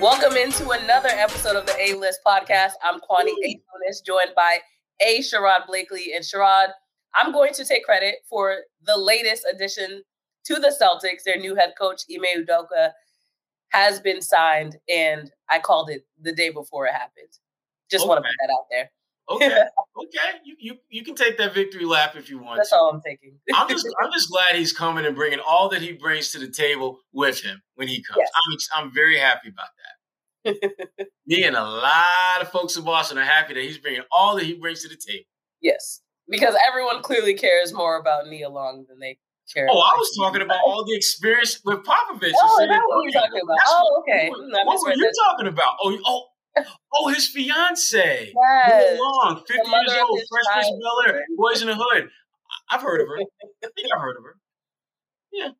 Welcome into another episode of the A List podcast. I'm Kwani A. Lunis, joined by A. Sherrod Blakely. And Sherrod, I'm going to take credit for the latest addition to the Celtics. Their new head coach, Ime Udoka, has been signed, and I called it the day before it happened. Just okay. want to put that out there. Okay, okay, you, you you can take that victory lap if you want. That's to. all I'm taking. I'm just I'm just glad he's coming and bringing all that he brings to the table with him when he comes. Yes. I'm I'm very happy about that. Me and a lot of folks in Boston are happy that he's bringing all that he brings to the table. Yes, because everyone clearly cares more about Nia Long than they care. Oh, I was talking about all the experience with Popovich. Oh, that's what you're talking about. That's oh, okay. What, what were you talking about? Oh, oh, Oh, his fiance. Yes. Long, 50 years old, Fresh Prince Air, Boys in the Hood. I've heard of her. I think I've heard of her. Yeah.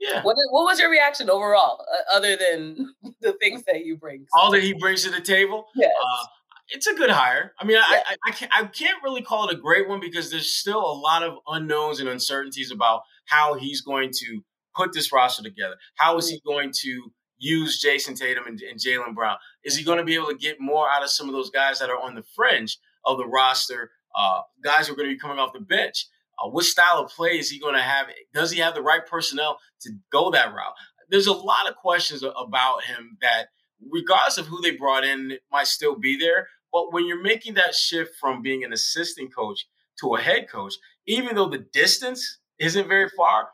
Yeah. What, what was your reaction overall, uh, other than the things that you bring? All that he brings to the table? Yes. Uh, it's a good hire. I mean, I, I, I, can't, I can't really call it a great one because there's still a lot of unknowns and uncertainties about how he's going to put this roster together. How is he mm. going to use Jayson Tatum and, and Jaylen Brown? Is he going to be able to get more out of some of those guys that are on the fringe of the roster? Uh, guys who are going to be coming off the bench. Uh, what style of play is he going to have? Does he have the right personnel to go that route? There's a lot of questions about him that, regardless of who they brought in, might still be there. But when you're making that shift from being an assistant coach to a head coach, even though the distance isn't very far,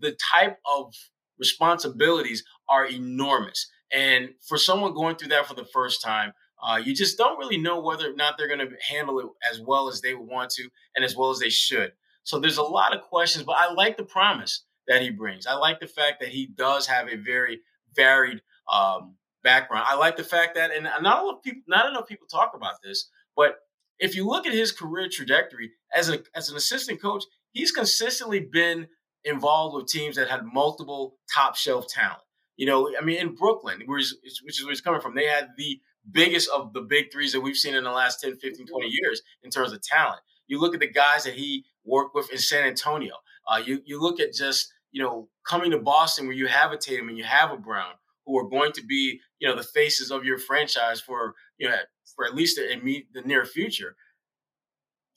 the type of responsibilities are enormous. And for someone going through that for the first time, uh, you just don't really know whether or not they're going to handle it as well as they would want to and as well as they should. So there's a lot of questions, but I like the promise that he brings. I like the fact that he does have a very varied um, background. I like the fact that, and not enough people, not enough people talk about this, but if you look at his career trajectory as a as an assistant coach, he's consistently been involved with teams that had multiple top shelf talent. You know, I mean, in Brooklyn, which is, which is where he's coming from, they had the biggest of the big threes that we've seen in the last 10, 15, 20 years in terms of talent. You look at the guys that he worked with in San Antonio. Uh, you, you look at just, you know, coming to Boston where you have a Tatum and you have a Brown who are going to be, you know, the faces of your franchise for, you know, for at least the, the near future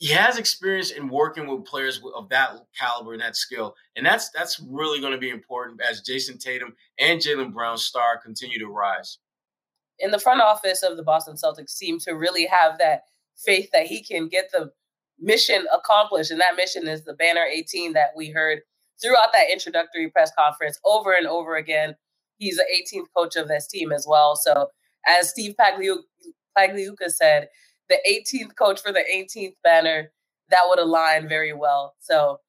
he has experience in working with players of that caliber and that skill, and that's that's really going to be important as Jayson Tatum and Jaylen Brown star continue to rise. In the front office of the Boston Celtics, seem to really have that faith that he can get the mission accomplished, and that mission is the banner 18 that we heard throughout that introductory press conference over and over again. He's the 18th coach of this team as well. So, as Steve Pagliuca said, the 18th coach for the 18th banner, that would align very well. So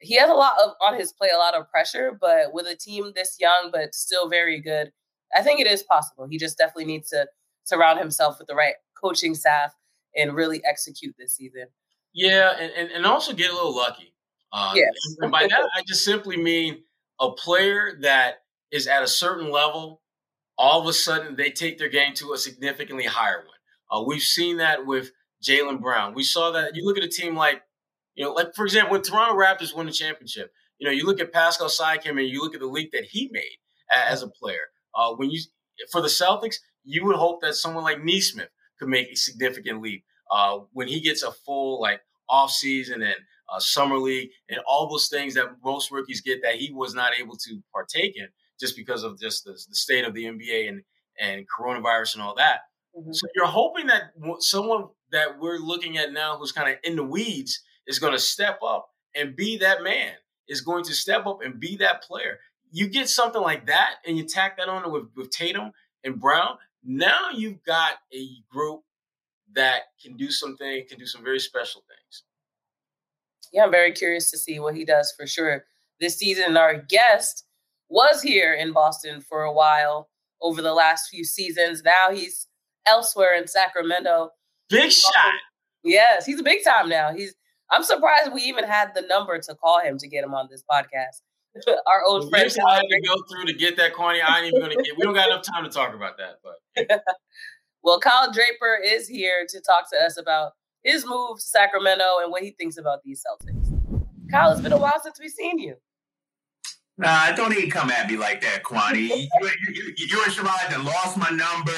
he has a lot of on his plate, a lot of pressure, but with a team this young but still very good, I think it is possible. He just definitely needs to surround himself with the right coaching staff and really execute this season. Yeah, and, and, and also get a little lucky. Uh, yes. and by that, I just simply mean a player that is at a certain level, all of a sudden they take their game to a significantly higher one. Uh, we've seen that with Jaylen Brown. We saw that. You look at a team like, you know, like for example, when Toronto Raptors won the championship, you know, you look at Pascal Siakam and you look at the leap that he made as a player. Uh, when you for the Celtics, you would hope that someone like Nesmith could make a significant leap uh, when he gets a full like off season and uh, summer league and all those things that most rookies get that he was not able to partake in just because of just the, the state of the NBA and and coronavirus and all that. Mm-hmm. So you're hoping that someone that we're looking at now who's kind of in the weeds is going to step up and be that man, is going to step up and be that player. You get something like that and you tack that on with, with Tatum and Brown. Now you've got a group that can do something, can do some very special things. Yeah, I'm very curious to see what he does for sure this season. Our guest was here in Boston for a while over the last few seasons. Now he's elsewhere in Sacramento. Big shot. Yes, he's a big time now. He's. I'm surprised we even had the number to call him to get him on this podcast. Our old well, friend. I had to go through to get that corny. I ain't even gonna get. We don't got enough time to talk about that. But well, Kyle Draper is here to talk to us about his move to Sacramento and what he thinks about these Celtics. Kyle, it's been a while since we've seen you. Nah, don't even come at me like that, Kwani. you, you, you, you and Sherrod that lost my number.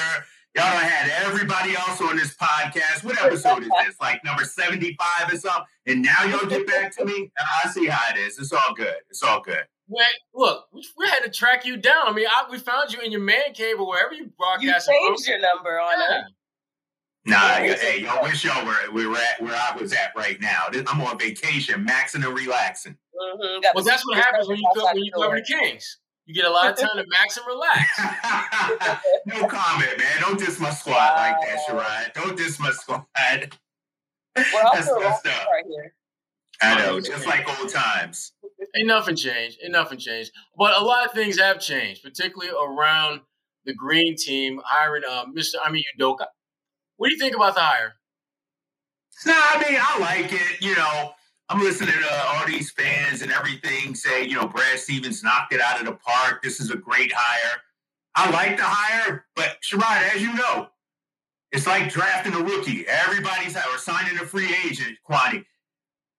Y'all done had everybody else on this podcast. What episode is this? Like number 75 or something? And now y'all get back to me? I see how it is. It's all good. It's all good. Wait, look, we had to track you down. I mean, I, we found you in your man cave or wherever you broadcast. You changed your number on yeah. it. Nah, hey, y'all wish y'all were, we were at where I was at right now. I'm on vacation, maxing and relaxing. Mm-hmm. Well, that's what happens when you go when you cover the Kings. You get a lot of time to max and relax. no comment, man. Don't diss my squad wow. like that, Sherrod. Don't diss my squad. We're also that's right here. I know, just like old times. Ain't nothing changed. Ain't nothing changed. But a lot of things have changed, particularly around the green team hiring uh, Mr. Ime Udoka. What do you think about the hire? No, I mean, I like it. You know, I'm listening to all these fans and everything say, you know, Brad Stevens knocked it out of the park. This is a great hire. I like the hire, but Sherrod, as you know, it's like drafting a rookie. Everybody's or signing a free agent, Kwani.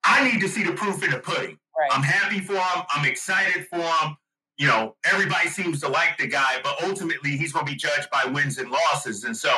I need to see the proof in the pudding. Right. I'm happy for him. I'm excited for him. You know, everybody seems to like the guy, but ultimately he's going to be judged by wins and losses. And so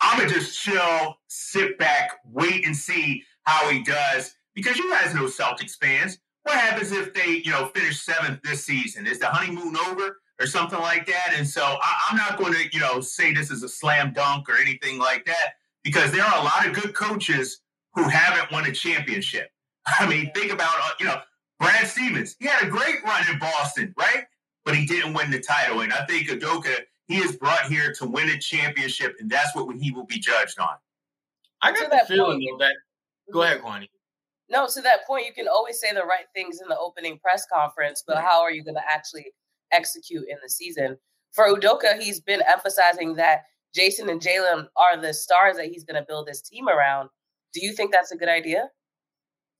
I'm going to just chill, sit back, wait and see how he does. Because you guys know Celtics fans. What happens if they, you know, finish seventh this season? Is the honeymoon over or something like that? And so I, I'm not going to, you know, say this is a slam dunk or anything like that because there are a lot of good coaches who haven't won a championship. I mean, think about, uh, you know, Brad Stevens. He had a great run in Boston, right? But he didn't win the title. And I think Udoka, he is brought here to win a championship, and that's what he will be judged on. I got the feeling, though, that. Go ahead, Kwani. No, to that point, you can always say the right things in the opening press conference, but how are you going to actually execute in the season? For Udoka, he's been emphasizing that Jayson and Jaylen are the stars that he's going to build his team around. Do you think that's a good idea?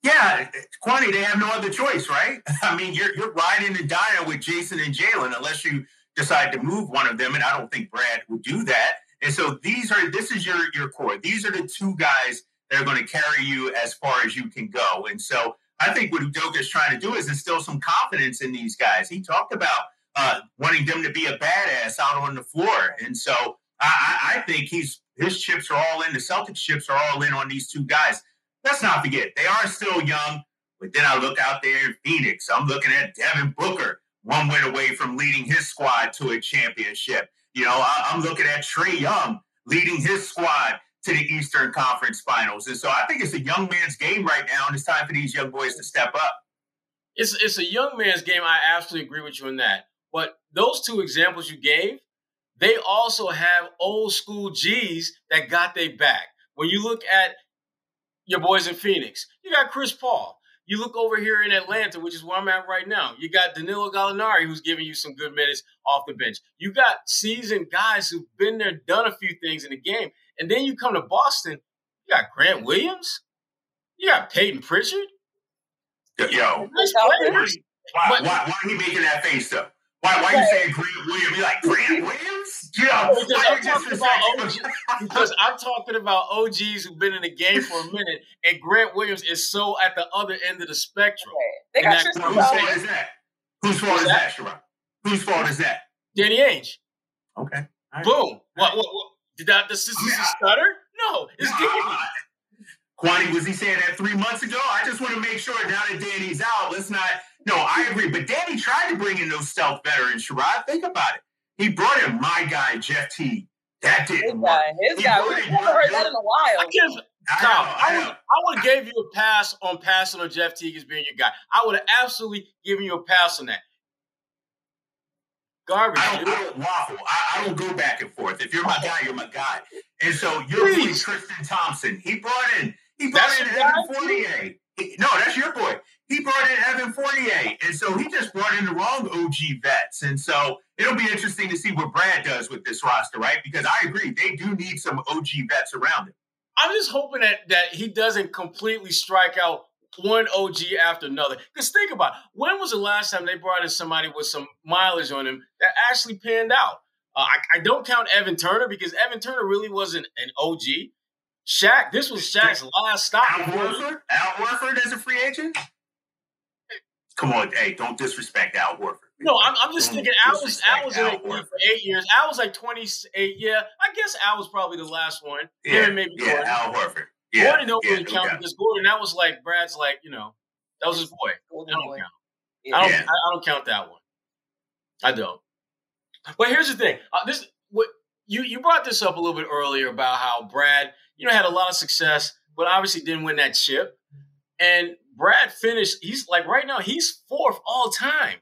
Yeah, Kwani, they have no other choice, right? I mean, you're you're riding and dying with Jayson and Jaylen unless you decide to move one of them, and I don't think Brad would do that. And so these are this is your your core. These are the two guys that are going to carry you as far as you can go. And so I think what Udoka is trying to do is instill some confidence in these guys. He talked about uh, wanting them to be a badass out on the floor, and so I, I think he's his chips are all in. The Celtics chips are all in on these two guys let's not forget, they are still young. But then I look out there in Phoenix. I'm looking at Devin Booker, one win away from leading his squad to a championship. You know, I, am looking at Trae Young leading his squad to the Eastern Conference Finals. And so I think it's a young man's game right now, and it's time for these young boys to step up. It's it's a young man's game. I absolutely agree with you on that. But those two examples you gave, they also have old school G's that got their back. When you look at your boys in Phoenix. You got Chris Paul. You look over here in Atlanta, which is where I'm at right now. You got Danilo Gallinari, who's giving you some good minutes off the bench. You got seasoned guys who've been there, done a few things in the game. And then you come to Boston, you got Grant Williams. You got Payton Pritchard. Yo, nice players. Why, why, why are you making that face though? Why, why are you saying Grant Williams? You like Grant Williams? Yeah, because I'm, talking about OG, because I'm talking about OGs who've been in the game for a minute, and Grant Williams is so at the other end of the spectrum. They got that, whose fault is that? Whose fault is that, Sherrod? Whose fault is that? Danny Ainge. Okay. Right. Boom. What, what, what? Did that, this, this, this stutter? No, it's Danny. Kwani, was he saying that three months ago? I just want to make sure now that Danny's out, let's not no, I agree. But Danny tried to bring in those stealth veterans, Sherrod. Think about it. He brought in my guy, Jeff T. That didn't his guy, His he guy. We've never heard that in a while. I, give, I, know, I, would, I would have gave you a pass on passing on Jeff Teague as being your guy. I would have absolutely given you a pass on that. Garbage. I don't, waffle. I, I, don't go back and forth. If you're my guy, you're my guy. And so you're boy Tristan Thompson. He brought in he brought that's in Evan Fournier. no, that's your boy he brought in Evan Fournier. And so he just brought in the wrong OG vets. And so it'll be interesting to see what Brad does with this roster, right? Because I agree, they do need some OG vets around him. I'm just hoping that that he doesn't completely strike out one OG after another. Because think about it. when was the last time they brought in somebody with some mileage on him that actually panned out? Uh, I, I, don't count Evan Turner because Evan Turner really wasn't an OG. Shaq, this was Shaq's last stop. Al Horford, Al Horford as a free agent. Come on, hey, don't disrespect Al Horford. No, I'm, I'm just don't thinking Al was Al was in the for eight years. Al was like 28. Yeah, I guess Al was probably the last one. Yeah, maybe yeah, Al Horford. Yeah, Gordon don't yeah, really count no because Gordon that was like Brad's like you know that was his boy. I don't count. Yeah. I don't. I, I, don't count that one. I don't. But here's the thing. Uh, this what you you brought this up a little bit earlier about how Brad you know had a lot of success, but obviously didn't win that chip. And Brad finished. He's like right now he's fourth all time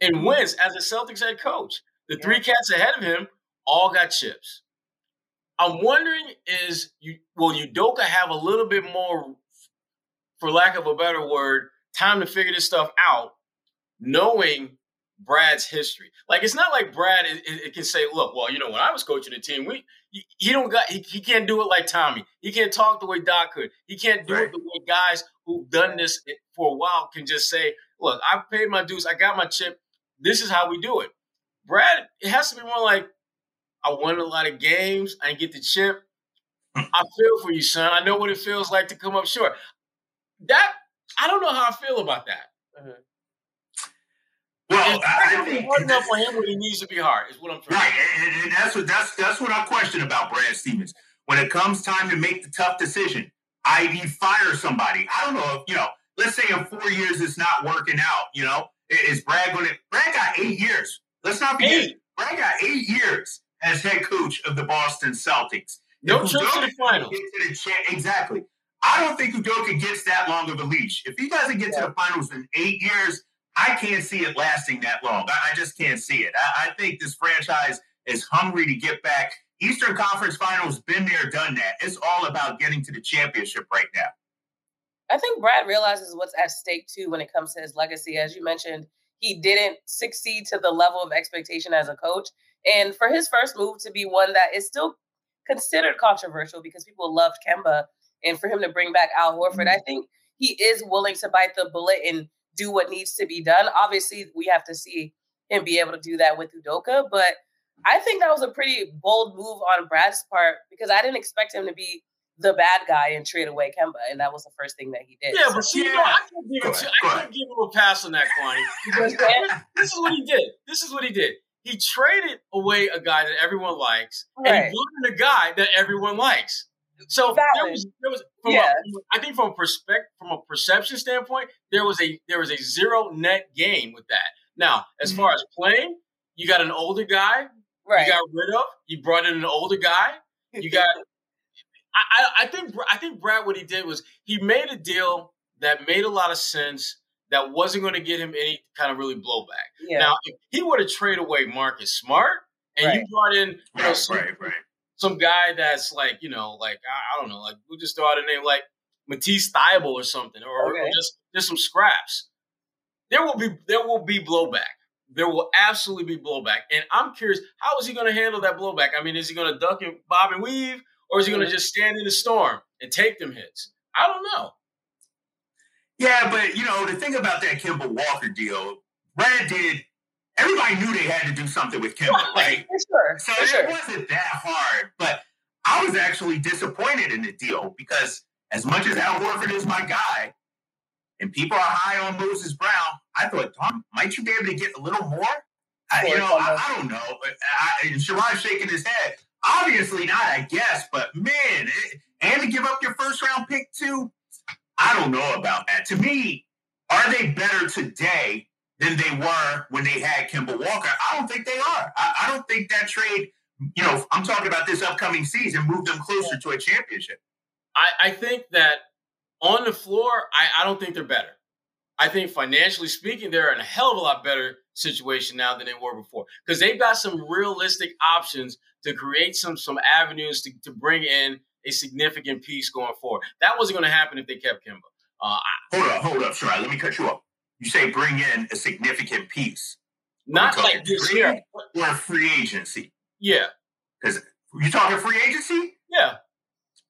and wins as a Celtics head coach. The three cats ahead of him all got chips. I'm wondering is you will Udoka have a little bit more, for lack of a better word, time to figure this stuff out, knowing Brad's history. Like it's not like Brad it, it can say, "Look, well, you know, when I was coaching the team, we he, he don't got he, he, can't do it like Tommy. He can't talk the way Doc could. He can't do right. it the way guys who've done this for a while can just say, "Look, I paid my dues. I got my chip. This is how we do it." Brad, it has to be more like, "I won a lot of games. I get the chip. I feel for you, son. I know what it feels like to come up short." That I don't know how I feel about that. Mm-hmm. Well, I think hard enough for him when he needs to be hard is what I'm trying. Right, and, and, that's what that's that's what I question about Brad Stevens. When it comes time to make the tough decision, i.e., fire somebody. I don't know if you know. Let's say in four years it's not working out. You know, is Brad going to? Brad got eight years. Let's not forget. Eight. Brad got eight years as head coach of the Boston Celtics. No trip to the finals. exactly. I don't think Udoka gets that long of a leash. If he doesn't get yeah. to the finals in eight years, I can't see it lasting that long. I, I just can't see it. I, I, think this franchise is hungry to get back. Eastern Conference Finals, been there, done that. It's all about getting to the championship right now. I think Brad realizes what's at stake too when it comes to his legacy. As you mentioned, he didn't succeed to the level of expectation as a coach. And for his first move to be one that is still considered controversial because people loved Kemba, and for him to bring back Al Horford, I mm-hmm. think he is willing to bite the bullet and do what needs to be done. Obviously, we have to see him be able to do that with Udoka, but I think that was a pretty bold move on Brad's part because I didn't expect him to be the bad guy and trade away Kemba, and that was the first thing that he did. Yeah, but see, yeah. I can't give him, I can't give him a pass on that, Kwani. this is what he did. This is what he did. He traded away a guy that everyone likes, right. and he brought in a guy that everyone likes. So there was, there was from yeah. a, I think from a perspective, from a perception standpoint, there was a there was a zero net gain with that. Now, as mm-hmm. far as playing, you got an older guy, right. you got rid of, you brought in an older guy, you got. I, I think I think Brad what he did was he made a deal that made a lot of sense that wasn't going to get him any kind of really blowback. Yeah. Now, if he were to trade away Marcus Smart and right. you brought in you know, some, right, right some guy that's like, you know, like I, I don't know, like we'll just throw out a name like Matisse Thybulle or something, or, okay. or just just some scraps. There will be there will be blowback. There will absolutely be blowback, and I'm curious how is he going to handle that blowback? I mean, is he going to duck and bob and weave, or is he going to mm-hmm. just stand in the storm and take them hits? I don't know. Yeah, but you know the thing about that Kemba Walker deal, Brad did everybody knew they had to do something with Kemba, right? For sure. So For it sure. wasn't that hard. But I was actually disappointed in the deal because as much as Al Horford is my guy, and people are high on Moses Brown, I thought, Tom, might you be able to get a little more? I, you know, I, I, don't know. I, and Sherrod's shaking his head. Obviously not, I guess, but man, it, and to give up your first round pick too, I don't know about that. To me, are they better today than they were when they had Kemba Walker. I don't think they are. I, I don't think that trade, you know, I'm talking about this upcoming season, moved them closer to a championship. I, I think that on the floor, I, I don't think they're better. I think financially speaking, they're in a hell of a lot better situation now than they were before because they've got some realistic options to create some some avenues to, to bring in a significant piece going forward. That wasn't going to happen if they kept Kemba. Uh, hold up, hold up, sorry. Let me cut you off you say bring in a significant piece. Not like this year. Or free agency. Yeah. Because you talking free agency? Yeah.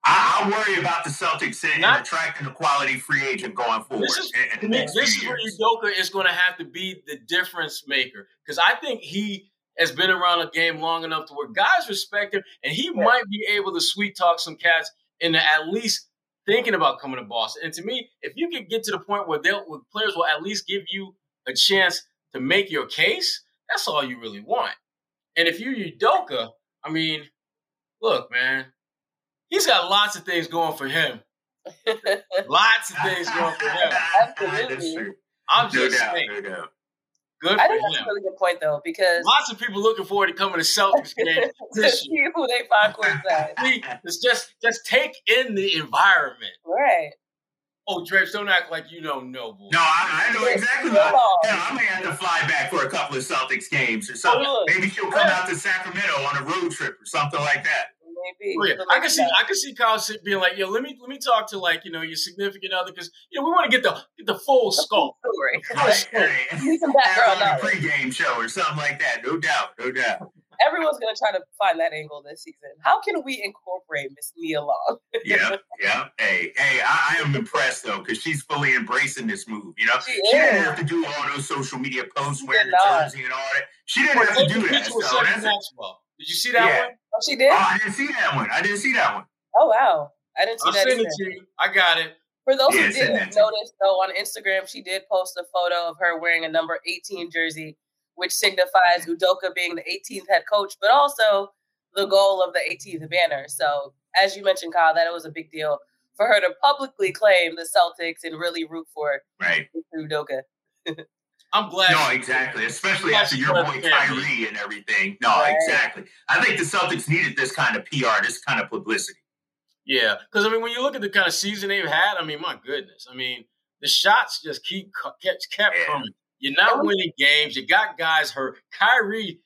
I, I worry about the Celtics and Not, attracting a quality free agent going forward. This is, in, in this is where Udoka is going to have to be the difference maker because I think he has been around the game long enough to where guys respect him, and he yeah. might be able to sweet talk some cats into at least thinking about coming to Boston. And to me, if you can get to the point where they'll where players will at least give you a chance to make your case, that's all you really want. And if you're Udoka, I mean, look, man, he's got lots of things going for him. lots of things going for him. Absolutely. I'm just no saying. no Good I think that's him. a really good point, though, because lots of people looking forward to coming to Celtics game to see who they find courtside. It's just just take in the environment, right? Oh, Drapes, don't act like you don't know. Boy. No, I, I know exactly. What, yeah, I may have to fly back for a couple of Celtics games or oh, something. Oh, Maybe she'll come out to Sacramento on a road trip or something like that maybe. Oh, yeah. I can see I can see Kyle being like, yo, let me let me talk to like you know your significant other because you know we want to get the get the full the scope. Story. Need some background on a pregame show or something like that. No doubt, no doubt. Everyone's gonna try to find that angle this season. How can we incorporate Miss Nia Long? yeah, yeah. Hey, hey, I, I am impressed though because she's fully embracing this move. You know, she, she didn't have to do all those social media posts, wearing the jersey and all that. She didn't have to do that. So Did you see that yeah. one? Oh, she did. Oh, I didn't see that one. I didn't see that one. Oh wow, I didn't see I'll that. Send it to you. I got it. For those yeah, who didn't notice, though, on Instagram, she did post a photo of her wearing a number 18 jersey, which signifies Udoka being the 18th head coach, but also the goal of the 18th banner. So, as you mentioned, Kyle, that it was a big deal for her to publicly claim the Celtics and really root for right. Udoka. I'm glad. No, exactly. Especially after your boy Kyrie and everything. No, right. exactly. I think the Celtics needed this kind of PR, this kind of publicity. Yeah, because I mean, when you look at the kind of season they've had, I mean, my goodness, I mean, the shots just keep kept kept yeah. coming. You're not winning games. You got guys hurt. Kyrie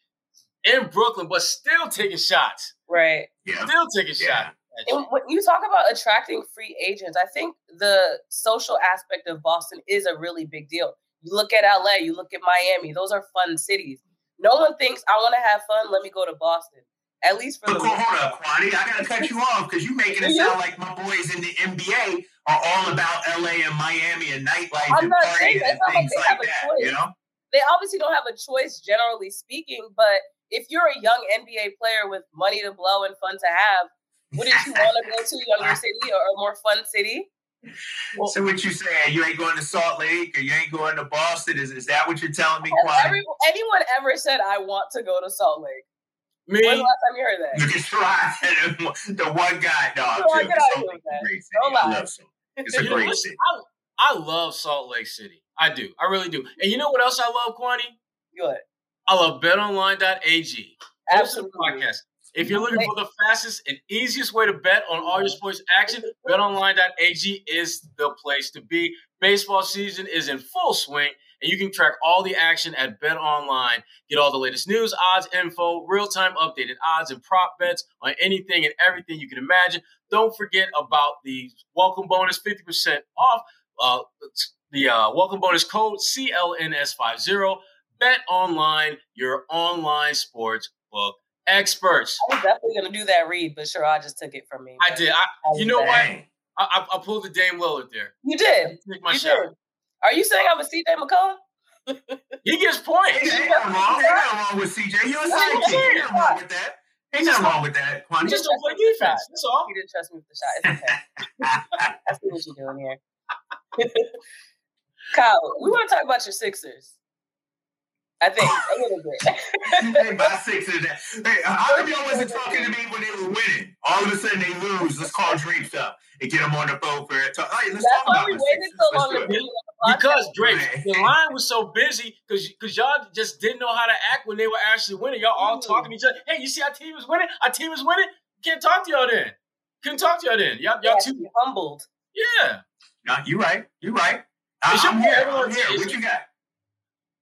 in Brooklyn, but still taking shots. Right. Yeah. Still taking yeah. shots. And when you talk about attracting free agents, I think the social aspect of Boston is a really big deal. You look at LA, you look at Miami, those are fun cities. No one thinks I want to have fun, let me go to Boston. At least for but the hold up, Kwani. I gotta cut you off because you're making it sound like my boys in the NBA are all about LA and Miami and nightlife I'm and partying and things like, like that. You know? They obviously don't have a choice, generally speaking, but if you're a young NBA player with money to blow and fun to have, wouldn't you want to go to a younger city or a more fun city? Well, so what you saying? You ain't going to Salt Lake or you ain't going to Boston? Is, is that what you're telling me, Every, anyone ever said I want to go to Salt Lake? Me? When's the last time you heard that? You just try the one guy. No, I'm joking. Salt Lake's a great city. I love It's a great city. I, I love Salt Lake City. I do. I really do. And you know what else I love, Kwani? Good. I love betonline.ag. Absolutely. Podcast. If you're looking for the fastest and easiest way to bet on all your sports action, betonline.ag is the place to be. Baseball season is in full swing, and you can track all the action at BetOnline. Get all the latest news, odds, info, real-time updated odds and prop bets on anything and everything you can imagine. Don't forget about the welcome bonus, 50% off. Uh, the uh, welcome bonus code CLNS50. Bet Online, your online sports book experts. I was definitely gonna do that read, but sure, I just took it from me. I did. I, I you know what? I, I, I, pulled the Dame Lillard there. You did. Take my you shot. Did. Are you saying I'm a CJ McCollum? he gets points. Ain't nothing wrong. Ain't nothing wrong with CJ. You're a sidekick. Ain't nothing wrong with that. Ain't nothing wrong with that. Kwani. Just don't play defense. That's all. You didn't trust me with the shot. It's okay. I see what you're doing here. Kyle, we want to talk about your Sixers. I think a little bit. hey, my Sixers. Hey, how come y'all wasn't talking to me when they were winning? All of a sudden they lose. Let's call Drake up and get them on the phone for it. Talk, hey, let's That's talk why about we waited so long to be because Drake, the line was so busy because because y'all just didn't know how to act when they were actually winning. Y'all all mm. talking to each other. Hey, you see our team is winning? Our team is winning. Can't talk to y'all then. Couldn't talk to y'all then. Y'all, y'all too humbled. Yeah. No, you're right. You're right. I, I'm here. I'm here. What you got?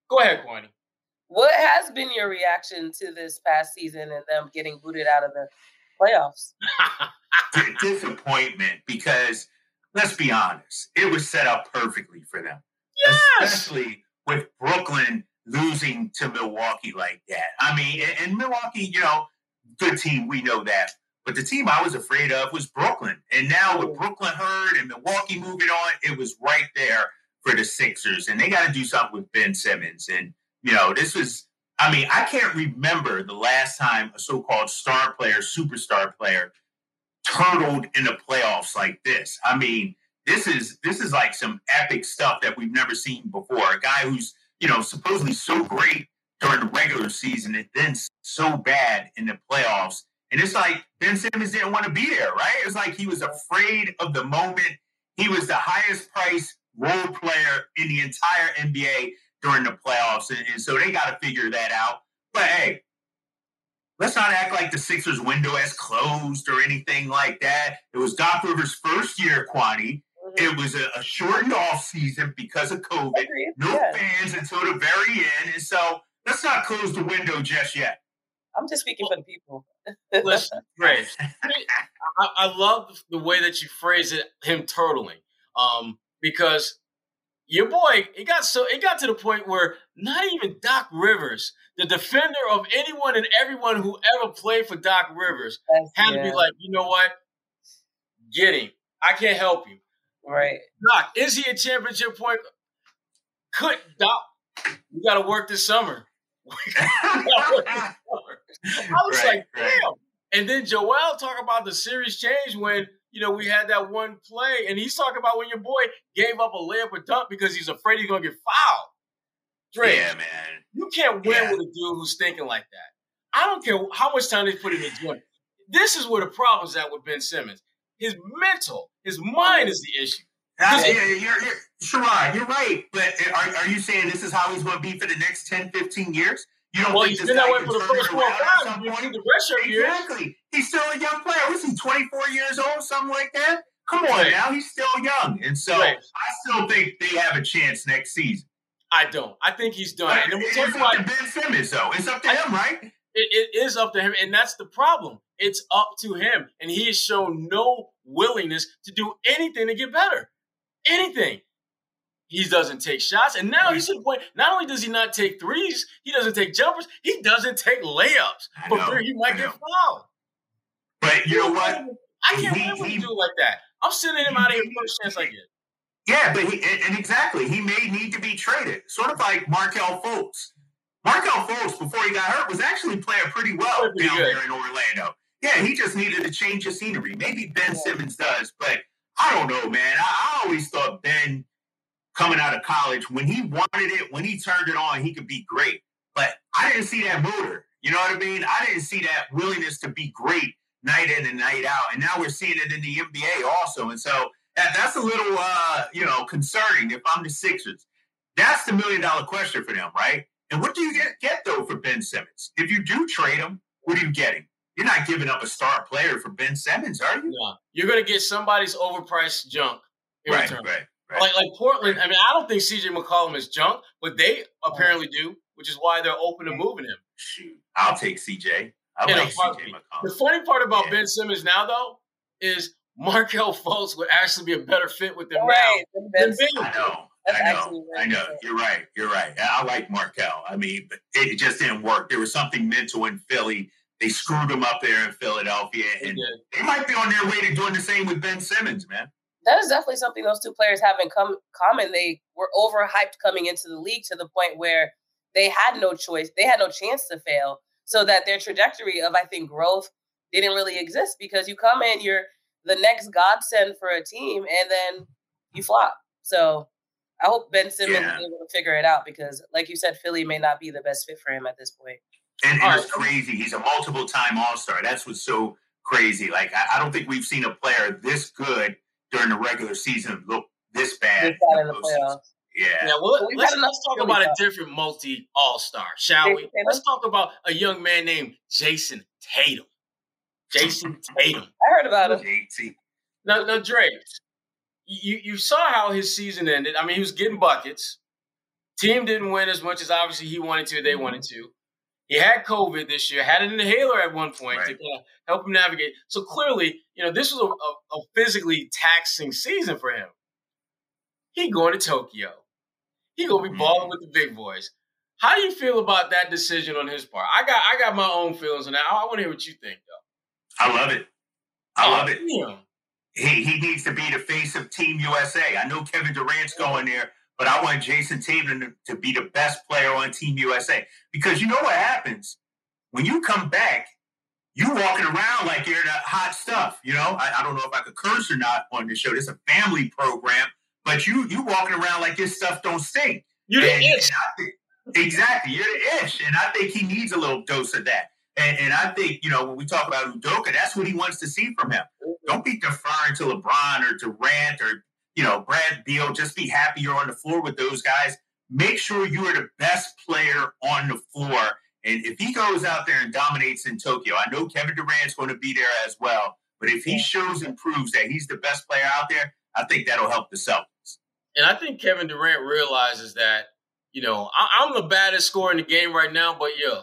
Go ahead, Kwani. What has been your reaction to this past season and them getting booted out of the playoffs? Disappointment because let's be honest, it was set up perfectly for them. Yes! Especially with Brooklyn losing to Milwaukee like that. I mean, and, and Milwaukee, you know, good team, we know that. But the team I was afraid of was Brooklyn. And now with Brooklyn hurt and Milwaukee moving on, it was right there for the Sixers. And they got to do something with Ben Simmons. And you know, this was, I mean, I can't remember the last time a so called star player, superstar player, turtled in the playoffs like this. I mean, this is this is like some epic stuff that we've never seen before. A guy who's you know, supposedly so great during the regular season and then so bad in the playoffs. And it's like Ben Simmons didn't want to be there, right? It's like he was afraid of the moment. He was the highest priced role player in the entire NBA during the playoffs. And, and so they got to figure that out. But hey, let's not act like the Sixers window has closed or anything like that. It was Doc Rivers' first year, Kwani. Mm-hmm. It was a, a, shortened off season because of COVID. No yeah. fans until the very end. And so let's not close the window just yet. I'm just speaking for the people. Listen, Grace, I, I, love the way that you phrase it, him turtling. Um, because your boy, it got so it got to the point where not even Doc Rivers, the defender of anyone and everyone who ever played for Doc Rivers, That's, had yeah. to be like, you know what? Get him. I can't help you. Right. Doc, is he a championship point? Could Doc, we got to work this summer. I was right, like, damn. Right. And then Joel talk about the series change when you know we had that one play, and he's talking about when your boy gave up a layup or dunk because he's afraid he's gonna get fouled. Dre, yeah, man, you can't win yeah. with a dude who's thinking like that. I don't care how much time they put in the gym. This is where the problem's at with Ben Simmons. His mental, his mind is the issue. Uh, yeah, you're, you're, Sherrod, you're right. But are, are you saying this is how he's going to be for the next 10, 15 years? You don't well, think he's been that way for the first four times. The rest of exactly. Years. He's still a young player. Was he 24 years old, something like that? Come on right. now, he's still young. And so right. I still think they have a chance next season. I don't. I think he's done. But and it's up to Ben Simmons, though. It's up to I, him, right? It, it is up to him, and that's the problem. It's up to him, and he has shown no willingness to do anything to get better anything. He doesn't take shots. And now he's to the point, not only does he not take threes, he doesn't take jumpers, he doesn't take layups. For fear he might get fouled. But you know what? I can't he, wait he, do it like that. I'm sending him out of here first chance I get. Yeah, but he, and exactly, he may need to be traded. Sort of like Markelle Fultz. Markelle Fultz, before he got hurt, was actually playing pretty well pretty down good. there in Orlando. Yeah, he just needed to change the scenery. Maybe Ben Simmons does, but I don't know, man. I, I always thought Ben coming out of college, when he wanted it, when he turned it on, he could be great. But I didn't see that motor. You know what I mean? I didn't see that willingness to be great night in and night out. And now we're seeing it in the NBA also. And so that, that's a little, uh, you know, concerning if I'm the Sixers. That's the million dollar question for them, right? And what do you get, get though for Ben Simmons? If you do trade him, what are you getting? You're not giving up a star player for Ben Simmons, are you? No. You're going to get somebody's overpriced junk. right, return. right, right. Like like Portland. I mean, I don't think CJ McCollum is junk, but they apparently do, which is why they're open to moving him. Shoot, I'll take CJ. I like CJ McCollum. The funny part about yeah. Ben Simmons now, though, is Markelle Fultz would actually be a better fit with them right. now than Ben. I know. That's I know. I know. You're right. You're right. I like Markelle. I mean, but it just didn't work. There was something mental in Philly they screwed him up there in Philadelphia, and they, they might be on their way to doing the same with Ben Simmons, man. That is definitely something those two players have in com- common. They were overhyped coming into the league to the point where they had no choice, they had no chance to fail. So that their trajectory of, I think, growth didn't really exist because you come in, you're the next godsend for a team, and then you flop. So I hope Ben Simmons yeah. is able to figure it out because, like you said, Philly may not be the best fit for him at this point. And, and it's crazy. He's a multiple time All Star. That's what's so crazy. Like I, I, don't think we've seen a player this good during the regular season look this bad. in the playoffs. Yeah. Yeah. Well, let's, let's talk about a different multi All Star, shall we? Let's talk about a young man named Jayson Tatum. Jayson Tatum. I heard about him. JT. Now, now, Dre, you you saw how his season ended. I mean, he was getting buckets. Team didn't win as much as obviously he wanted to. They wanted to. He had COVID this year, had an inhaler at one point right. to kind of help him navigate. So clearly, you know, this was a, a, a physically taxing season for him. He going to Tokyo. He gonna be mm-hmm. balling with the big boys. How do you feel about that decision on his part? I got I got my own feelings on that. I, I want to hear what you think, though. I love it. I oh, love it. Damn. He he needs to be the face of Team USA. I know Kevin Durant's going there, but I want Jayson Tatum to, be the best player on Team USA because you know what happens when you come back. You walking around like you're the hot stuff, you know. I, I don't know if I could curse or not on the show. This is a family program, but you you walking around like this stuff don't stink. You're the itch. exactly. You're the ish. And I think he needs a little dose of that. And, and, I think, you know, when we talk about Udoka, that's what he wants to see from him. Mm-hmm. Don't be deferring to LeBron or Durant or, you know, Brad Beal. Just be happy you're on the floor with those guys. Make sure you are the best player on the floor. And if he goes out there and dominates in Tokyo, I know Kevin Durant's going to be there as well. But if he shows and proves that he's the best player out there, I think that'll help the Celtics. And I think Kevin Durant realizes that, you know, I, am the baddest scorer in the game right now, but yo,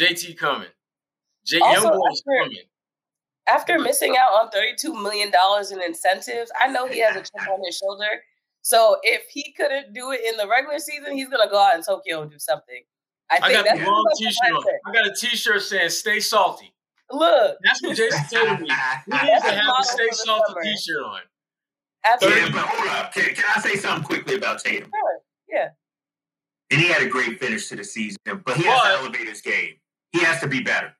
JT coming. J- also, young boy's coming. After missing out on $32 million in incentives, I know he has a chip on his shoulder. So if he couldn't do it in the regular season, he's going to go out in Tokyo and do something. I, I got the wrong t-shirt. I got a t-shirt saying "Stay salty." Look, that's what Jayson Tatum needs. He needs to have a "Stay salty" t-shirt on. Absolutely. Yeah, but hold up. Can, can, I say something quickly about Tatum? Sure. Yeah. And he had a great finish to the season, but he has to elevate his game. He has to be better.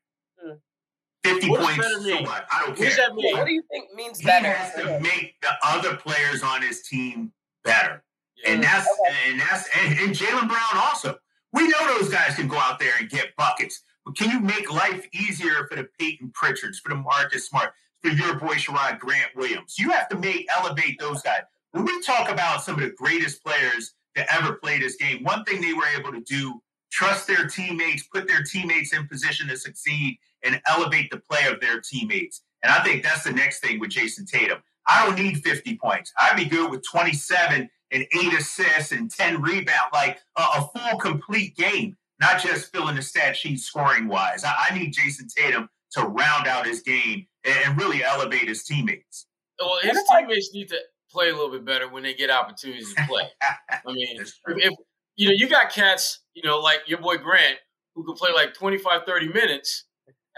Hmm. 50 what points, so what? I don't care. What do you think means better? He has to make the other players on his team better. Yeah. And that's okay. and that's and, and Jaylen Brown also. We know those guys can go out there and get buckets, but can you make life easier for the Payton Pritchards, for the Marcus Smart, for your boy Sherrod Grant Williams? You have to make elevate those guys. When we talk about some of the greatest players to ever play this game, one thing they were able to do trust their teammates, put their teammates in position to succeed, and elevate the play of their teammates. And I think that's the next thing with Jayson Tatum. I don't need 50 points. I'd be good with 27 and eight assists and 10 rebounds, like a, a full complete game, not just filling the stat sheet scoring wise. I, I, need Jayson Tatum to round out his game and, and really elevate his teammates. Well, his teammates need to play a little bit better when they get opportunities to play. I mean, if, if, you know, you got cats, you know, like your boy Grant, who can play like 25, 30 minutes,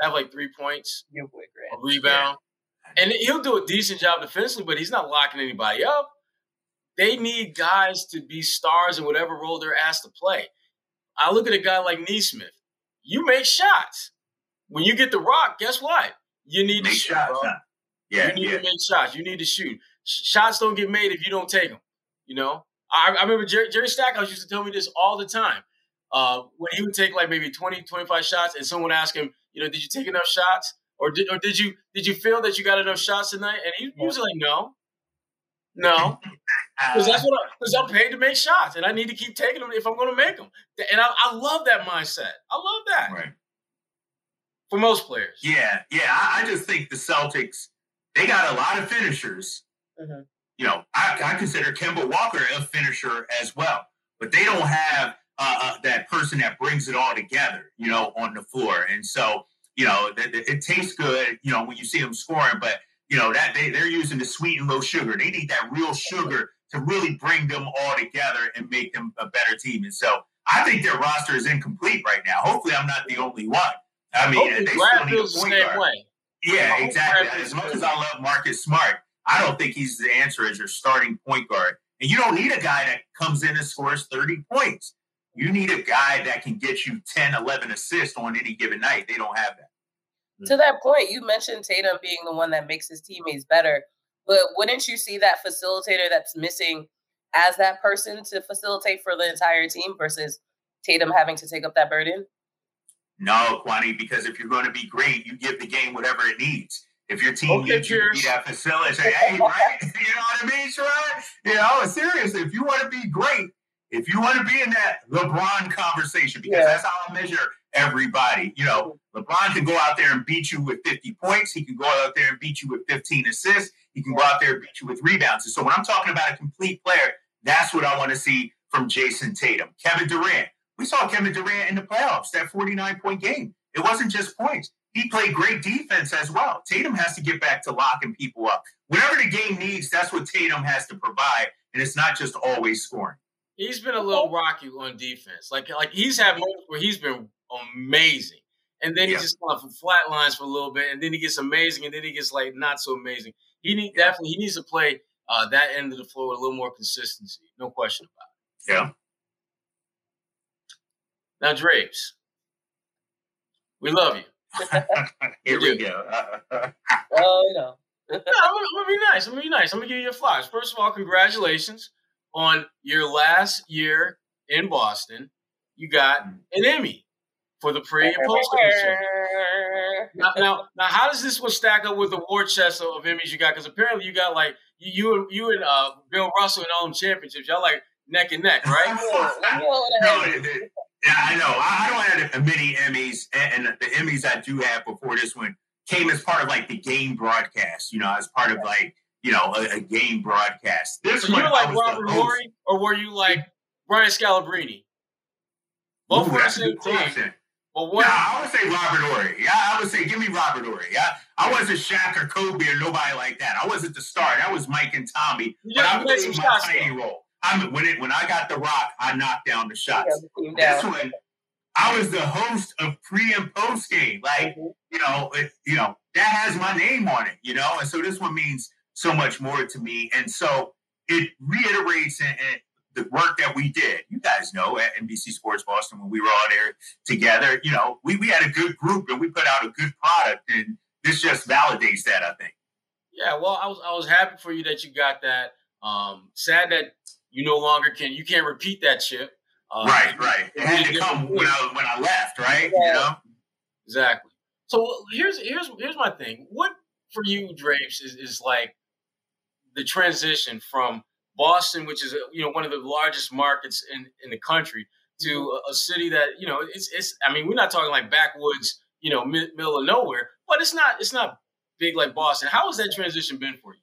have like three points, your boy Grant. a rebound. Yeah. And he'll do a decent job defensively, but he's not locking anybody up. They need guys to be stars in whatever role they're asked to play. I look at a guy like Nesmith. You make shots. When you get the rock, guess what? You need make to shoot. Shots, huh? Yeah, you need yeah. to make shots. You need to shoot. Shots don't get made if you don't take them. You know, I, I remember Jerry, Jerry Stackhouse used to tell me this all the time. Uh, when he would take like maybe 20, 25 shots, and someone would ask him, you know, did you take enough shots? Or did, or did you did you feel that you got enough shots tonight? And he, was like, no, no, because that's what because I'm paid to make shots, and I need to keep taking them if I'm going to make them. And I, I, love that mindset. I love that. Right. For most players. Yeah, yeah. I, I just think the Celtics they got a lot of finishers. Mm-hmm. You know, I, I, consider Kemba Walker a finisher as well, but they don't have uh, uh, that person that brings it all together. You know, on the floor, and so you know, it, it tastes good. You know, when you see them scoring, but you know that they, they're using the sweet and low sugar. They need that real sugar to really bring them all together and make them a better team. And so I think their roster is incomplete right now. Hopefully, I'm not the only one. I mean, Hopefully, they Brad still need a point guard. Way. Yeah, exactly. As much as I love Marcus Smart, I don't think he's the answer as your starting point guard. And you don't need a guy that comes in and scores 30 points. You need a guy that can get you 10, 11 assists on any given night. They don't have that. Hmm. To that point, you mentioned Tatum being the one that makes his teammates better, but wouldn't you see that facilitator that's missing as that person to facilitate for the entire team versus Tatum having to take up that burden? No, Kwani, because if you're going to be great, you give the game whatever it needs. If your team okay, needs cheers. you to be that facility, say, hey, right? you know what I mean, Sherrod? You know, seriously, if you want to be great, if you want to be in that LeBron conversation, because yeah. that's how I measure everybody. You know, LeBron can go out there and beat you with 50 points. He can go out there and beat you with 15 assists. He can go out there and beat you with rebounds. And so when I'm talking about a complete player, that's what I want to see from Jayson Tatum. Kevin Durant. We saw Kevin Durant in the playoffs, that 49 point game. It wasn't just points. He played great defense as well. Tatum has to get back to locking people up. Whatever the game needs, that's what Tatum has to provide. And it's not just always scoring. He's been a little rocky on defense. Like, like he's had moments where he's been amazing. And then he yeah. just kind of flatlines for a little bit, and then he gets amazing, and then he gets like not so amazing. He need yeah. definitely he needs to play uh, that end of the floor with a little more consistency, no question about it. Yeah. Now, Drapes, we love you. Here we, we go. oh no. no, I'm gonna, I'm gonna be nice. I'm gonna be nice. I'm gonna give you a flowers. First of all, congratulations on your last year in Boston, you got mm. an Emmy for the pre and post game show. Now, now, now, how does this one stack up with the war chest of Emmys you got? Because apparently you got like you, you and you and uh, Bill Russell and all them championships. Y'all like neck and neck, right? no, yeah, I know. I, don't have many Emmys, and, and the Emmys I do have before this one came as part of like the game broadcast. You know, as part of like you know a, a game broadcast. This so one, you were like Robert Horry, or were you like Brian Scalabrine? Both Ooh, were the same team. Well, what? Yeah, I would say Robert Horry. Yeah, I would say give me Robert Horry. Yeah, I wasn't Shaq or Kobe or nobody like that. I wasn't the star. That was Mike and Tommy. Yeah, but I played my tiny role. I when it when I got the rock, I knocked down the shots. Yeah, this one, I was the host of pre and post game. Like mm-hmm. you know, it, you know that has my name on it. You know, and so this one means so much more to me. And so it reiterates and, and the work that we did. You guys know at NBC Sports Boston when we were all there together. You know, we we had a good group and we put out a good product, and this just validates that. I think. Yeah, well, I was I was happy for you that you got that. Um, sad that you no longer can you can't repeat that shit. Uh, right, right. It had to come when I when I left, right? Yeah. You know exactly. So here's here's here's my thing. What for you, Drapes, is, is like the transition from Boston, which is you know one of the largest markets in in the country, to mm-hmm. a, a city that you know it's it's. I mean, we're not talking like backwoods, you know, mid, middle of nowhere, but it's not it's not big like Boston. How has that transition been for you?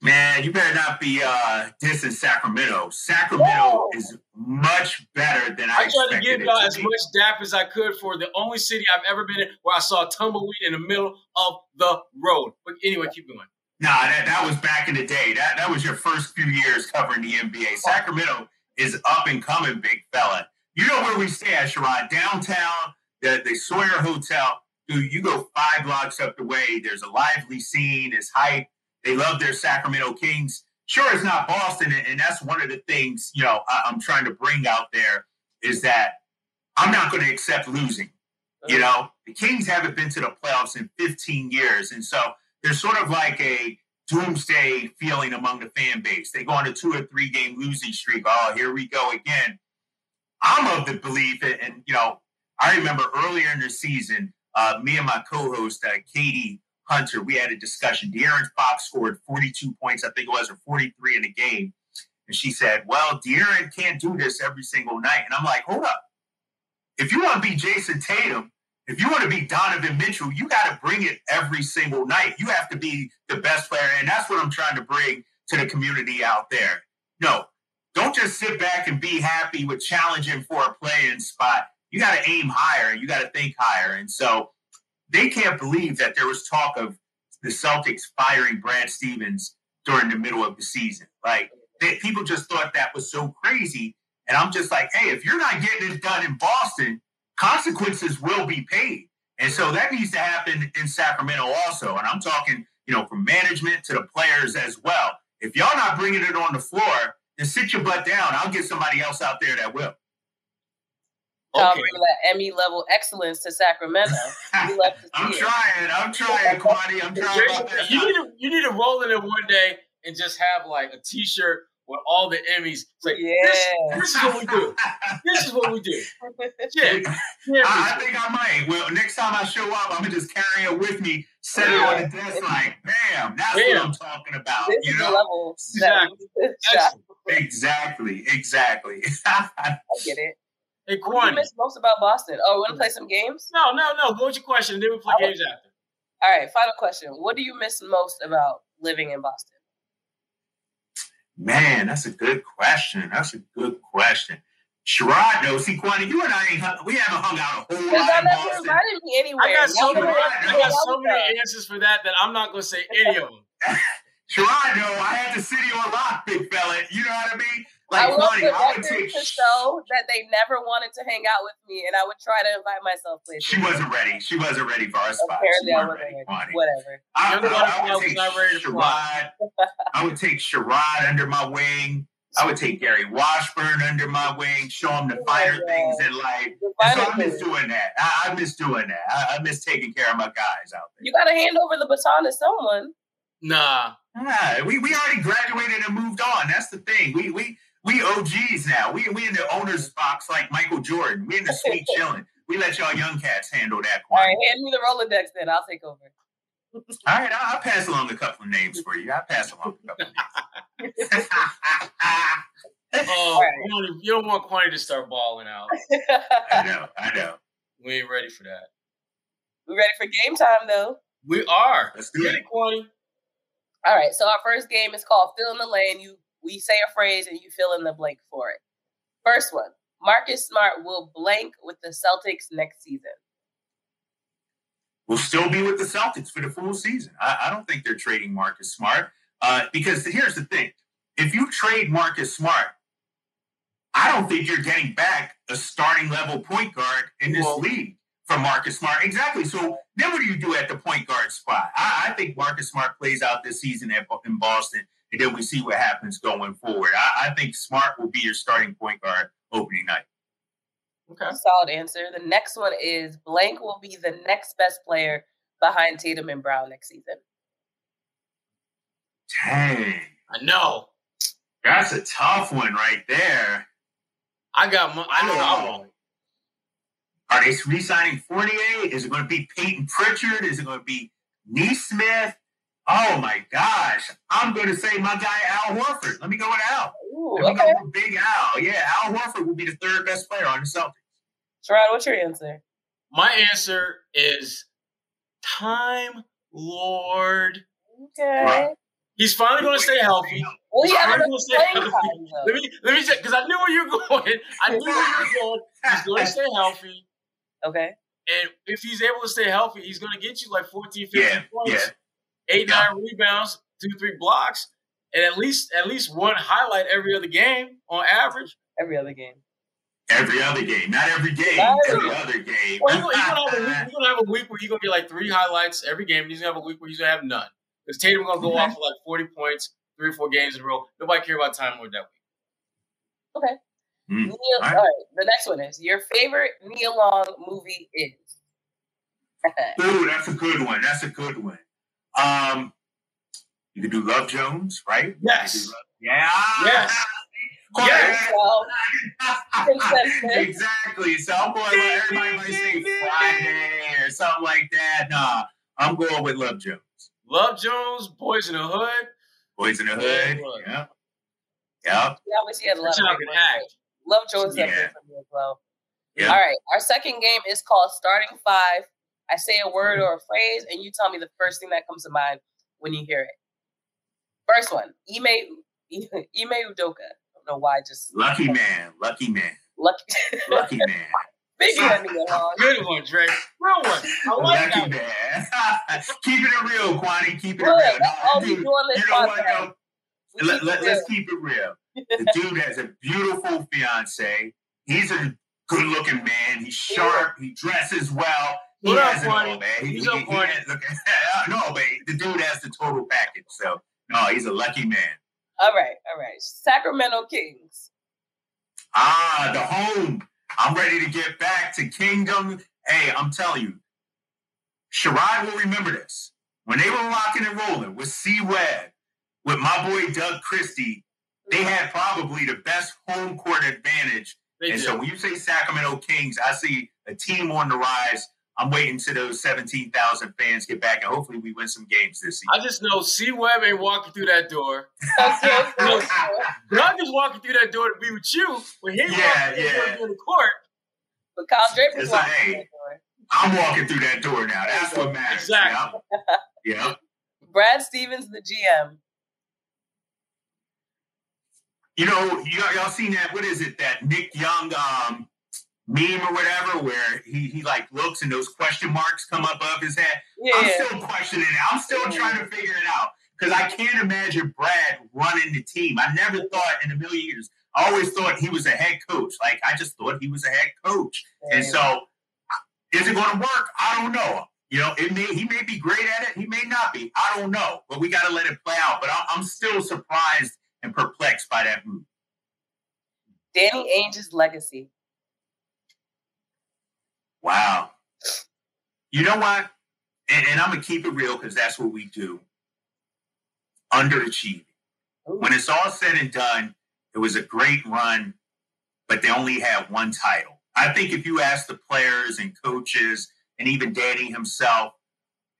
Man, you better not be uh dissing Sacramento. Sacramento Whoa. is much better than I, I tried to give y'all as be. much dap as I could for the only city I've ever been in where I saw tumbleweed in the middle of the road. But anyway, keep going. Nah, that, that was back in the day. That that was your first few years covering the NBA. Sacramento is up and coming, big fella. You know where we stay at, Sherrod? Downtown, the, the Sawyer Hotel. Dude, you go five blocks up the way. There's a lively scene. It's hype they love their Sacramento Kings. Sure, it's not Boston, and that's one of the things you know I'm trying to bring out there is that I'm not going to accept losing. You uh-huh. know, the Kings haven't been to the playoffs in 15 years, and so there's sort of like a doomsday feeling among the fan base. They go on a two or three game losing streak. Oh, here we go again. I'm of the belief, and, and you know, I remember earlier in the season, uh, me and my co-host uh, Katie Hunter, we had a discussion. De'Aaron Fox scored 42 points, I think it was, or 43 in a game. And she said, Well, De'Aaron can't do this every single night. And I'm like, Hold up. If you want to be Jayson Tatum, if you want to be Donovan Mitchell, you got to bring it every single night. You have to be the best player. And that's what I'm trying to bring to the community out there. No, don't just sit back and be happy with challenging for a playing spot. You got to aim higher. You got to think higher. And so they can't believe that there was talk of the Celtics firing Brad Stevens during the middle of the season. Like they, people just thought that was so crazy. And I'm just like, hey, if you're not getting it done in Boston, consequences will be paid. And so that needs to happen in Sacramento also. And I'm talking, you know, from management to the players as well. If y'all not bringing it on the floor, then sit your butt down. I'll get somebody else out there that will. Um, okay. bring that Emmy level excellence to Sacramento. I'm trying. I'm trying, Kwani. I'm trying. You need to you need to roll in it one day and just have like a T-shirt with all the Emmys. It's like, yeah. This, this, is what we do. this is what we do. Yeah. yeah I, I, think I might. Well, next time I show up, I'm gonna just carry it with me, set yeah. it on the desk, like, bam, that's bam. what I'm talking about. This you know? level. Exactly. exactly. Exactly. I get it. Hey, What do you miss most about Boston? Oh, want to play some games? No, no, no. Go with your question, then we play games after. All right, final question. What do you miss most about living in Boston? Man, that's a good question. That's a good question. Sherrod knows. See, Kwani, you and I ain't hung, we haven't hung out a whole lot in Boston. invited me anywhere. I got so, many, I got so many answers for that that I'm not going to say any of them. Sherrod, no, I had the city on lock, big fella. You know what I mean? Like, I will I would take to show that they never wanted to hang out with me, and I would try to invite myself places. She wasn't ready. She wasn't ready for our spot. Apparently, I wasn't ready. ready. Whatever. I, I, I, would take Sherrod. I would take Sherrod under my wing. I would take Gary Washburn under my wing, show him the oh finer yeah, things in life. So I miss doing that. I, I miss doing that. I, I, miss taking care of my guys out there. You got to hand over the baton to someone. Nah. Nah, we, we already graduated and moved on. That's the thing. We we we OGs now. We we in the owner's box like Michael Jordan. We in the suite chilling. We let y'all young cats handle that. All right, hand me the Rolodex then. I'll take over. All right, I'll, I'll pass along a couple of names for you. I'll pass along a couple of names. Oh, Right. you, don't, you don't want Quantity to start balling out. I know, I know. We ain't ready for that. we ready for game time though. We are. Let's do Get it. it, Quantity. All right, so our first game is called Fill in the Lane. You we say a phrase and you fill in the blank for it. First one. Marcus Smart will blank with the Celtics next season. We'll still be with the Celtics for the full season. I, I don't think they're trading Marcus Smart uh, because here's the thing: if you trade Marcus Smart, I don't think you're getting back a starting level point guard in this Well- league from Marcus Smart. Exactly. So then, what do you do at the point guard spot? I, I think Marcus Smart plays out this season at, in Boston, and then we see what happens going forward. I, I think Smart will be your starting point guard opening night. Okay. Solid answer. The next one is blank will be the next best player behind Tatum and Brown next season. Dang, I know. that's a tough one right there. I got my, I know what I Wow. want. Are they re-signing Fournier? Is it going to be Payton Pritchard? Is it going to be Nesmith? Oh my gosh! I'm going to say my guy Al Horford. Let me go with Al. Ooh, Let me okay. go with Big Al. Yeah, Al Horford will be the third best player on the Celtics. Sherrod, what's your answer? My answer is Time Lord. Okay. Right. He's finally going to stay healthy. Well, you have I'm gonna say- playing time. Let me let me say because I knew where you were going. I knew where you were going. He's going to stay healthy, Okay. and if he's able to stay healthy, he's going to get you like 14, 15 Yeah, points, yeah. Eight, Yeah. nine rebounds, two, three blocks, and at least at least one highlight every other game on average. Every other game. Every other game, not every game. Not Every every- other game. Well, he's gonna, he's gonna have a week, he's gonna have a week where he's gonna get like three highlights every game. and He's gonna have a week where he's gonna have none. Because Tatum gonna go Okay. off for like 40 points, three or four games in a row. Nobody care about time Lord that week. Okay. Hmm. Neil, All all right. right. The next one is your favorite Nia Long movie is. Ooh, that's a good one. That's a good one. Um, you could do Love Jones, right? Yes. You could do Love- Yeah. Yes. Of. Yes. well, exactly. So I'm going. Like, everybody might say Friday or something like that. Nah, I'm going with Love Jones. Love Jones, Boyz n the Hood. Boyz n the Hood. Hood. Yeah. Yep. Yeah, I wish he had a lot That of child great can ones, act. but Love Jones Yeah. definitely for me as well. Yeah. All right. Our second game is called Starting Five. I say a word or a phrase, and you tell me the first thing that comes to mind when you hear it. First one, Ime Ime Udoka. I don't know why. Just Lucky man. Lucky man. lucky. Lucky man. Big one, Good one, Dre. Real one. I like Lucky that. man. Keeping it real, Kwani. Keeping it Look, real. that's all we Dude, do on this you know what? podcast. though? We let, let's keep it real. The dude has a beautiful fiance. He's a good looking man. He's sharp. He dresses well. He What up, has it all, Kwani? man. He, He's he, up, he Kwani. has- look, no, but the dude has the total package. So, no, he's a lucky man. All right, all right. Sacramento Kings. Ah, the home. I'm ready to get back to Kingdom. Hey, I'm telling you, Sherrod will remember this. When they were rocking and rolling with C Webb, with my boy Doug Christie, they had probably the best home court advantage. They and did. so when you say Sacramento Kings, I see a team on the rise. I'm waiting to those 17,000 fans get back, and hopefully we win some games this season. I just know C Webb ain't walking through that door. Okay, season. Doug is walking through that door to be with you, but he Yeah, walking through yeah. that door to the court. But Kyle Draper's It's walking like, through hey. that door. I'm walking through that door now. That's what matters. Exactly. Yeah. yeah. Brad Stevens, the GM. You know, y'all, y'all seen that? What is it? That Nick Young um, meme or whatever, where he he like looks and those question marks come up above his head. Yeah. I'm still questioning it. I'm still trying to figure it out because I can't imagine Brad running the team. I never thought in a million years. I always thought he was a head coach. Like I just thought he was a head coach. And so, is it going to work? I don't know. You know, it may he may be great at it. He may not be. I don't know. But we got to let it play out. But I'm, I'm still surprised and perplexed by that move. Danny Ainge's legacy. Wow. You know what? And, and I'm gonna keep it real because that's what we do. Underachieving. Ooh. When it's all said and done, It was a great run, but they only had one title. I think if you ask the players and coaches and even Danny himself,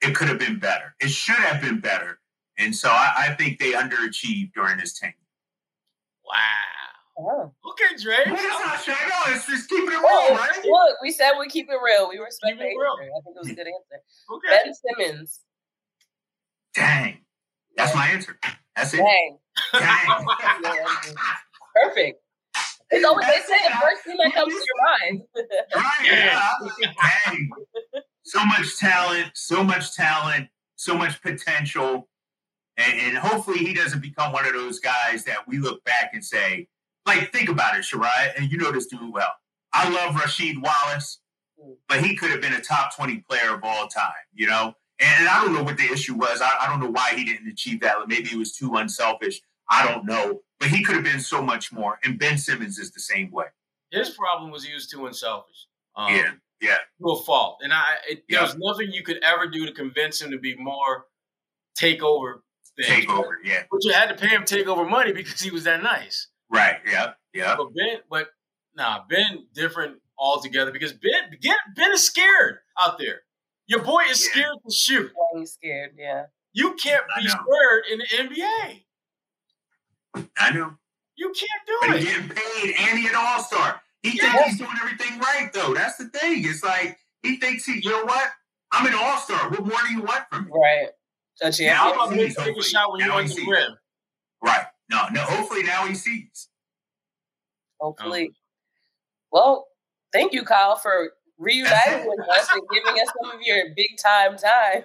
it could have been better. It should have been better. And so I, I think they underachieved during this tenure. Wow. Oh. Okay, Dre. Well, that's not Shago. It's just keeping it real, oh, right? Look, we said we keep it real. We respect the real. I think it was a good answer. Okay. Ben Simmons. Dang. That's my answer. That's it. Dang. Dang. Perfect. It's always they say the first thing that comes to your mind. right. Yeah. Dang. So much talent, so much talent, so much potential. And, and, hopefully he doesn't become one of those guys that we look back and say, like, think about it, Sherrod, and you know this dude well. I love Rasheed Wallace, mm. but he could have been a top 20 player of all time, you know? And I don't know what the issue was. I, I don't know why he didn't achieve that. Maybe he was too unselfish. I don't know. But he could have been so much more. And Ben Simmons is the same way. His problem was he was too unselfish. Um, yeah, yeah. To a fault. And I, it, yeah. there was nothing you could ever do to convince him to be more takeover. Take over, yeah. But you had to pay him take over money because he was that nice. Right. Yeah. Yeah. But Ben, but nah, Ben different altogether because Ben, Ben, Ben is scared out there. Your boy is yeah. scared to shoot. Yeah, he's scared. Yeah. You can't be scared in the NBA. I know. You can't do but it. He's getting paid and he's an all star. He yeah. thinks he's doing everything right, though. That's the thing. It's like he thinks he, you know what? I'm an all star. What more do you want from me? Right. So now I'm going to take a shot when you want the rim. Right. No, no. Hopefully now he sees. Hopefully. Oh. Well, thank you, Kyle, for reuniting with us and giving us some of your big time time.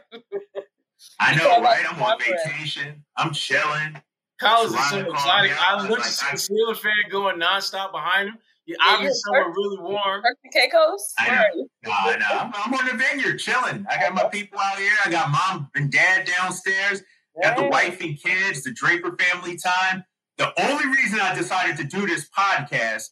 I know, right? I'm on vacation. I'm chilling. Kyle's in some exotic island. Look at the Steeler fan going nonstop behind him. Yeah, I'm in somewhere really warm. Turks Caicos? I know. No, no. I'm, I'm, on the vineyard chilling. I got my people out here. I got mom and dad downstairs. Got the wife and kids, the Draper family time. The only reason I decided to do this podcast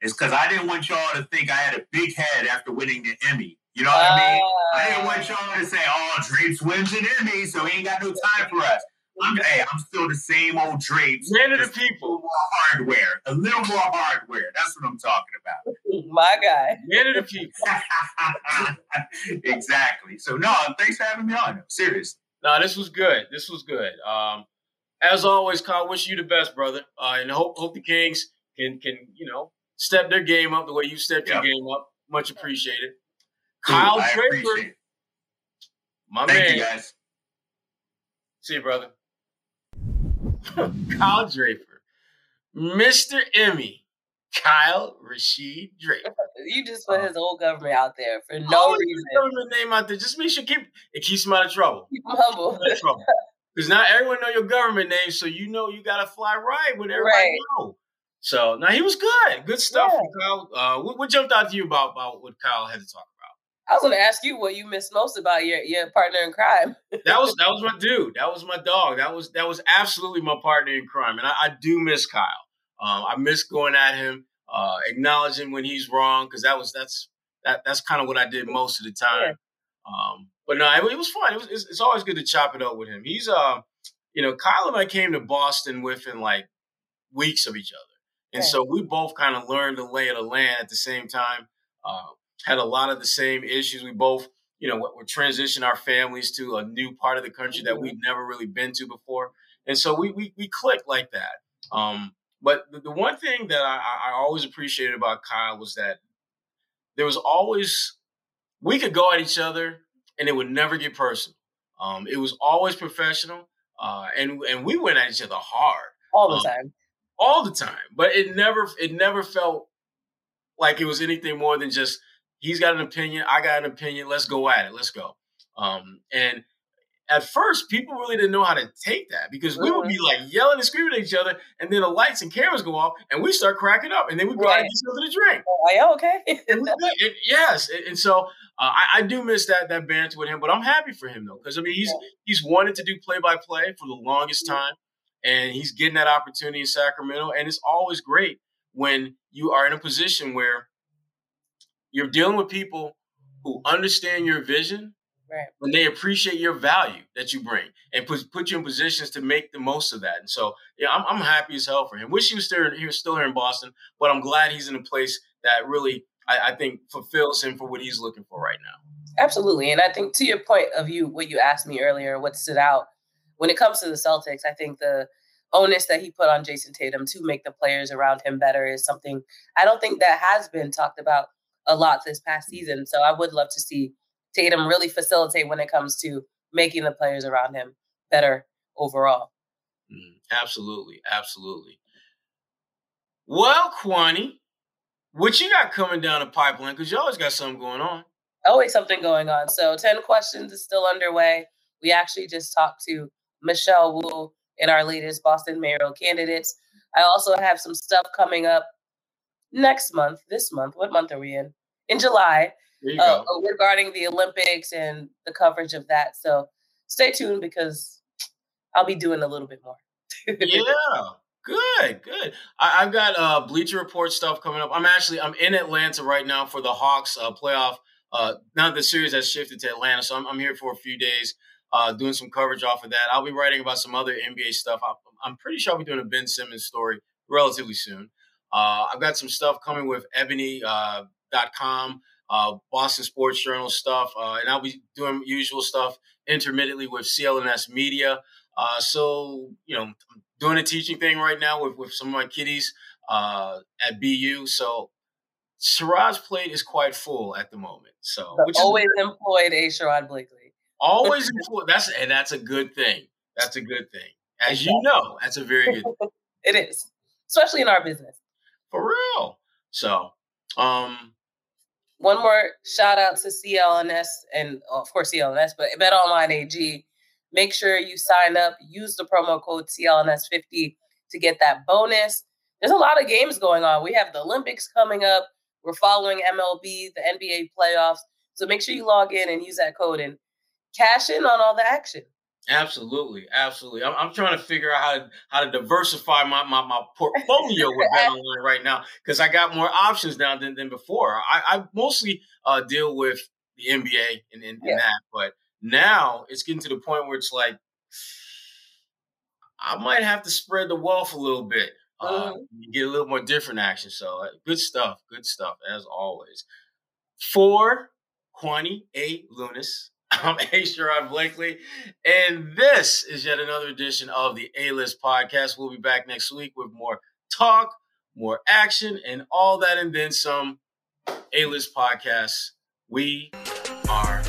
is because I didn't want y'all to think I had a big head after winning the Emmy. You know what uh, I mean? I didn't want y'all to say, "Oh, Drapes wins an Emmy, so he ain't got no time for us." I'm, hey, I'm still the same old Drapes. Man of the people. more hardware, a little more hardware. That's what I'm talking about. My guy. Man of the people. exactly. So no, thanks for having me on. Seriously. No, this was good. This was good. Um, as always, Kyle, wish you the best, brother. Uh, and hope hope the Kings can can you know step their game up the way you stepped yep. your game up. Much appreciated. Kyle I Draper, my man. Thank man. You guys. See you, brother. Kyle Draper, Mr. Emmy, Kyle Rasheed Drake. You just put his whole government out there for no oh, reason. Government name out there. Just make sure keep it keeps him out of trouble. Keep him humble. Because not everyone know your government name, so you know you gotta fly right with everybody right. know. So now he was good. Good stuff yeah. Kyle. Uh, what, what, jumped out to you about, about what Kyle had to talk about? I was going to ask you what you missed most about your, your partner in crime. that was that was my dude. That was my dog. That was that was absolutely my partner in crime, and I, I do miss Kyle. Um, I miss going at him, uh, acknowledging when he's wrong, because that was that's that that's kind of what I did most of the time. Yeah. Um, but no, it, it was fun. It was it's, it's, always good to chop it up with him. He's uh, you know, Kyle and I came to Boston within like weeks of each other. And so we both kind of learned the lay of the land at the same time. Uh, had a lot of the same issues. We both, you know, we're transitioning our families to a new part of the country mm-hmm. that we'd never really been to before. And so we we, we clicked like that. Um, but the, the, one thing that I, I always appreciated about Kyle was that there was always we could go at each other and it would never get personal. Um, it was always professional, uh, and and we went at each other hard all the um, time all the time. But it never it never felt like it was anything more than just he's got an opinion, I got an opinion, let's go at it, let's go. Um, and at first, people really didn't know how to take that because we would be like yelling and screaming at each other, and then the lights and cameras go off, and we start cracking up, and then we go right. and get something to drink. Oh, okay? it, yes, and so uh, I, I, do miss that that banter with him, but I'm happy for him though because I mean he's yeah. he's wanted to do play by play for the longest time and he's getting that opportunity in Sacramento. And it's always great when you are in a position where you're dealing with people who understand your vision Right. And they appreciate your value that you bring and put put you in positions to make the most of that. And so, yeah, I'm, I'm happy as hell for him. Wish he was still he was still here in Boston, but I'm glad he's in a place that really I, I think fulfills him for what he's looking for right now. Absolutely, and I think to your point of you, what you asked me earlier, what stood out when it comes to the Celtics, I think the onus that he put on Jayson Tatum to make the players around him better is something I don't think that has been talked about a lot this past mm-hmm. season. So I would love to see Tatum really facilitate when it comes to making the players around him better overall. Mm, absolutely, absolutely. Well, Kwani, what you got coming down the pipeline? Because you always got something going on. Always something going on. So 10 questions is still underway. We actually just talked to Michelle Wu in our latest Boston mayoral candidates. I also have some stuff coming up next month, this month. What month are we in? In July. Uh, regarding the Olympics and the coverage of that. So stay tuned because I'll be doing a little bit more. yeah. Good, good. I, have got uh, Bleacher Report stuff coming up. I'm actually I'm in Atlanta right now for the Hawks uh, playoff. Uh, now the series has shifted to Atlanta, so I'm, I'm here for a few days uh, doing some coverage off of that. I'll be writing about some other NBA stuff. I'm pretty sure I'll be doing a Ben Simmons story relatively soon. Uh, I've got some stuff coming with Ebony.com, uh, Boston Sports Journal stuff, uh, and I'll be doing usual stuff intermittently with CLNS Media. Uh, so, you know, I'm doing a teaching thing right now with, with some of my kiddies uh, at BU. So, Sherrod's plate is quite full at the moment. So, always is, employed a Sherrod Blakely. Always employed. That's and that's a good thing. That's a good thing. As you know, that's a very good thing. it is. Especially in our business. For real. So, um one more shout out to CLNS and oh, of course CLNS, but Bet Online AG. Make sure you sign up, use the promo code CLNS50 to get that bonus. There's a lot of games going on. We have the Olympics coming up. We're following MLB, the NBA playoffs. So make sure you log in and use that code and cash in on all the action. Absolutely, absolutely. I'm, I'm, trying to figure out how to how to diversify my my, my portfolio with BetOnline right now because I got more options now than, than before. I, I mostly uh, deal with the NBA and, and, yeah. and, that, but now it's getting to the point where it's like I might have to spread the wealth a little bit. Uh, mm-hmm. get a little more different action. So uh, good stuff, good stuff as always. For Kwani A. Lunis, I'm A. Sherrod Blakely, and this is yet another edition of the A List Podcast. We'll be back next week with more talk, more action, and all that, and then some. A List Podcast. We are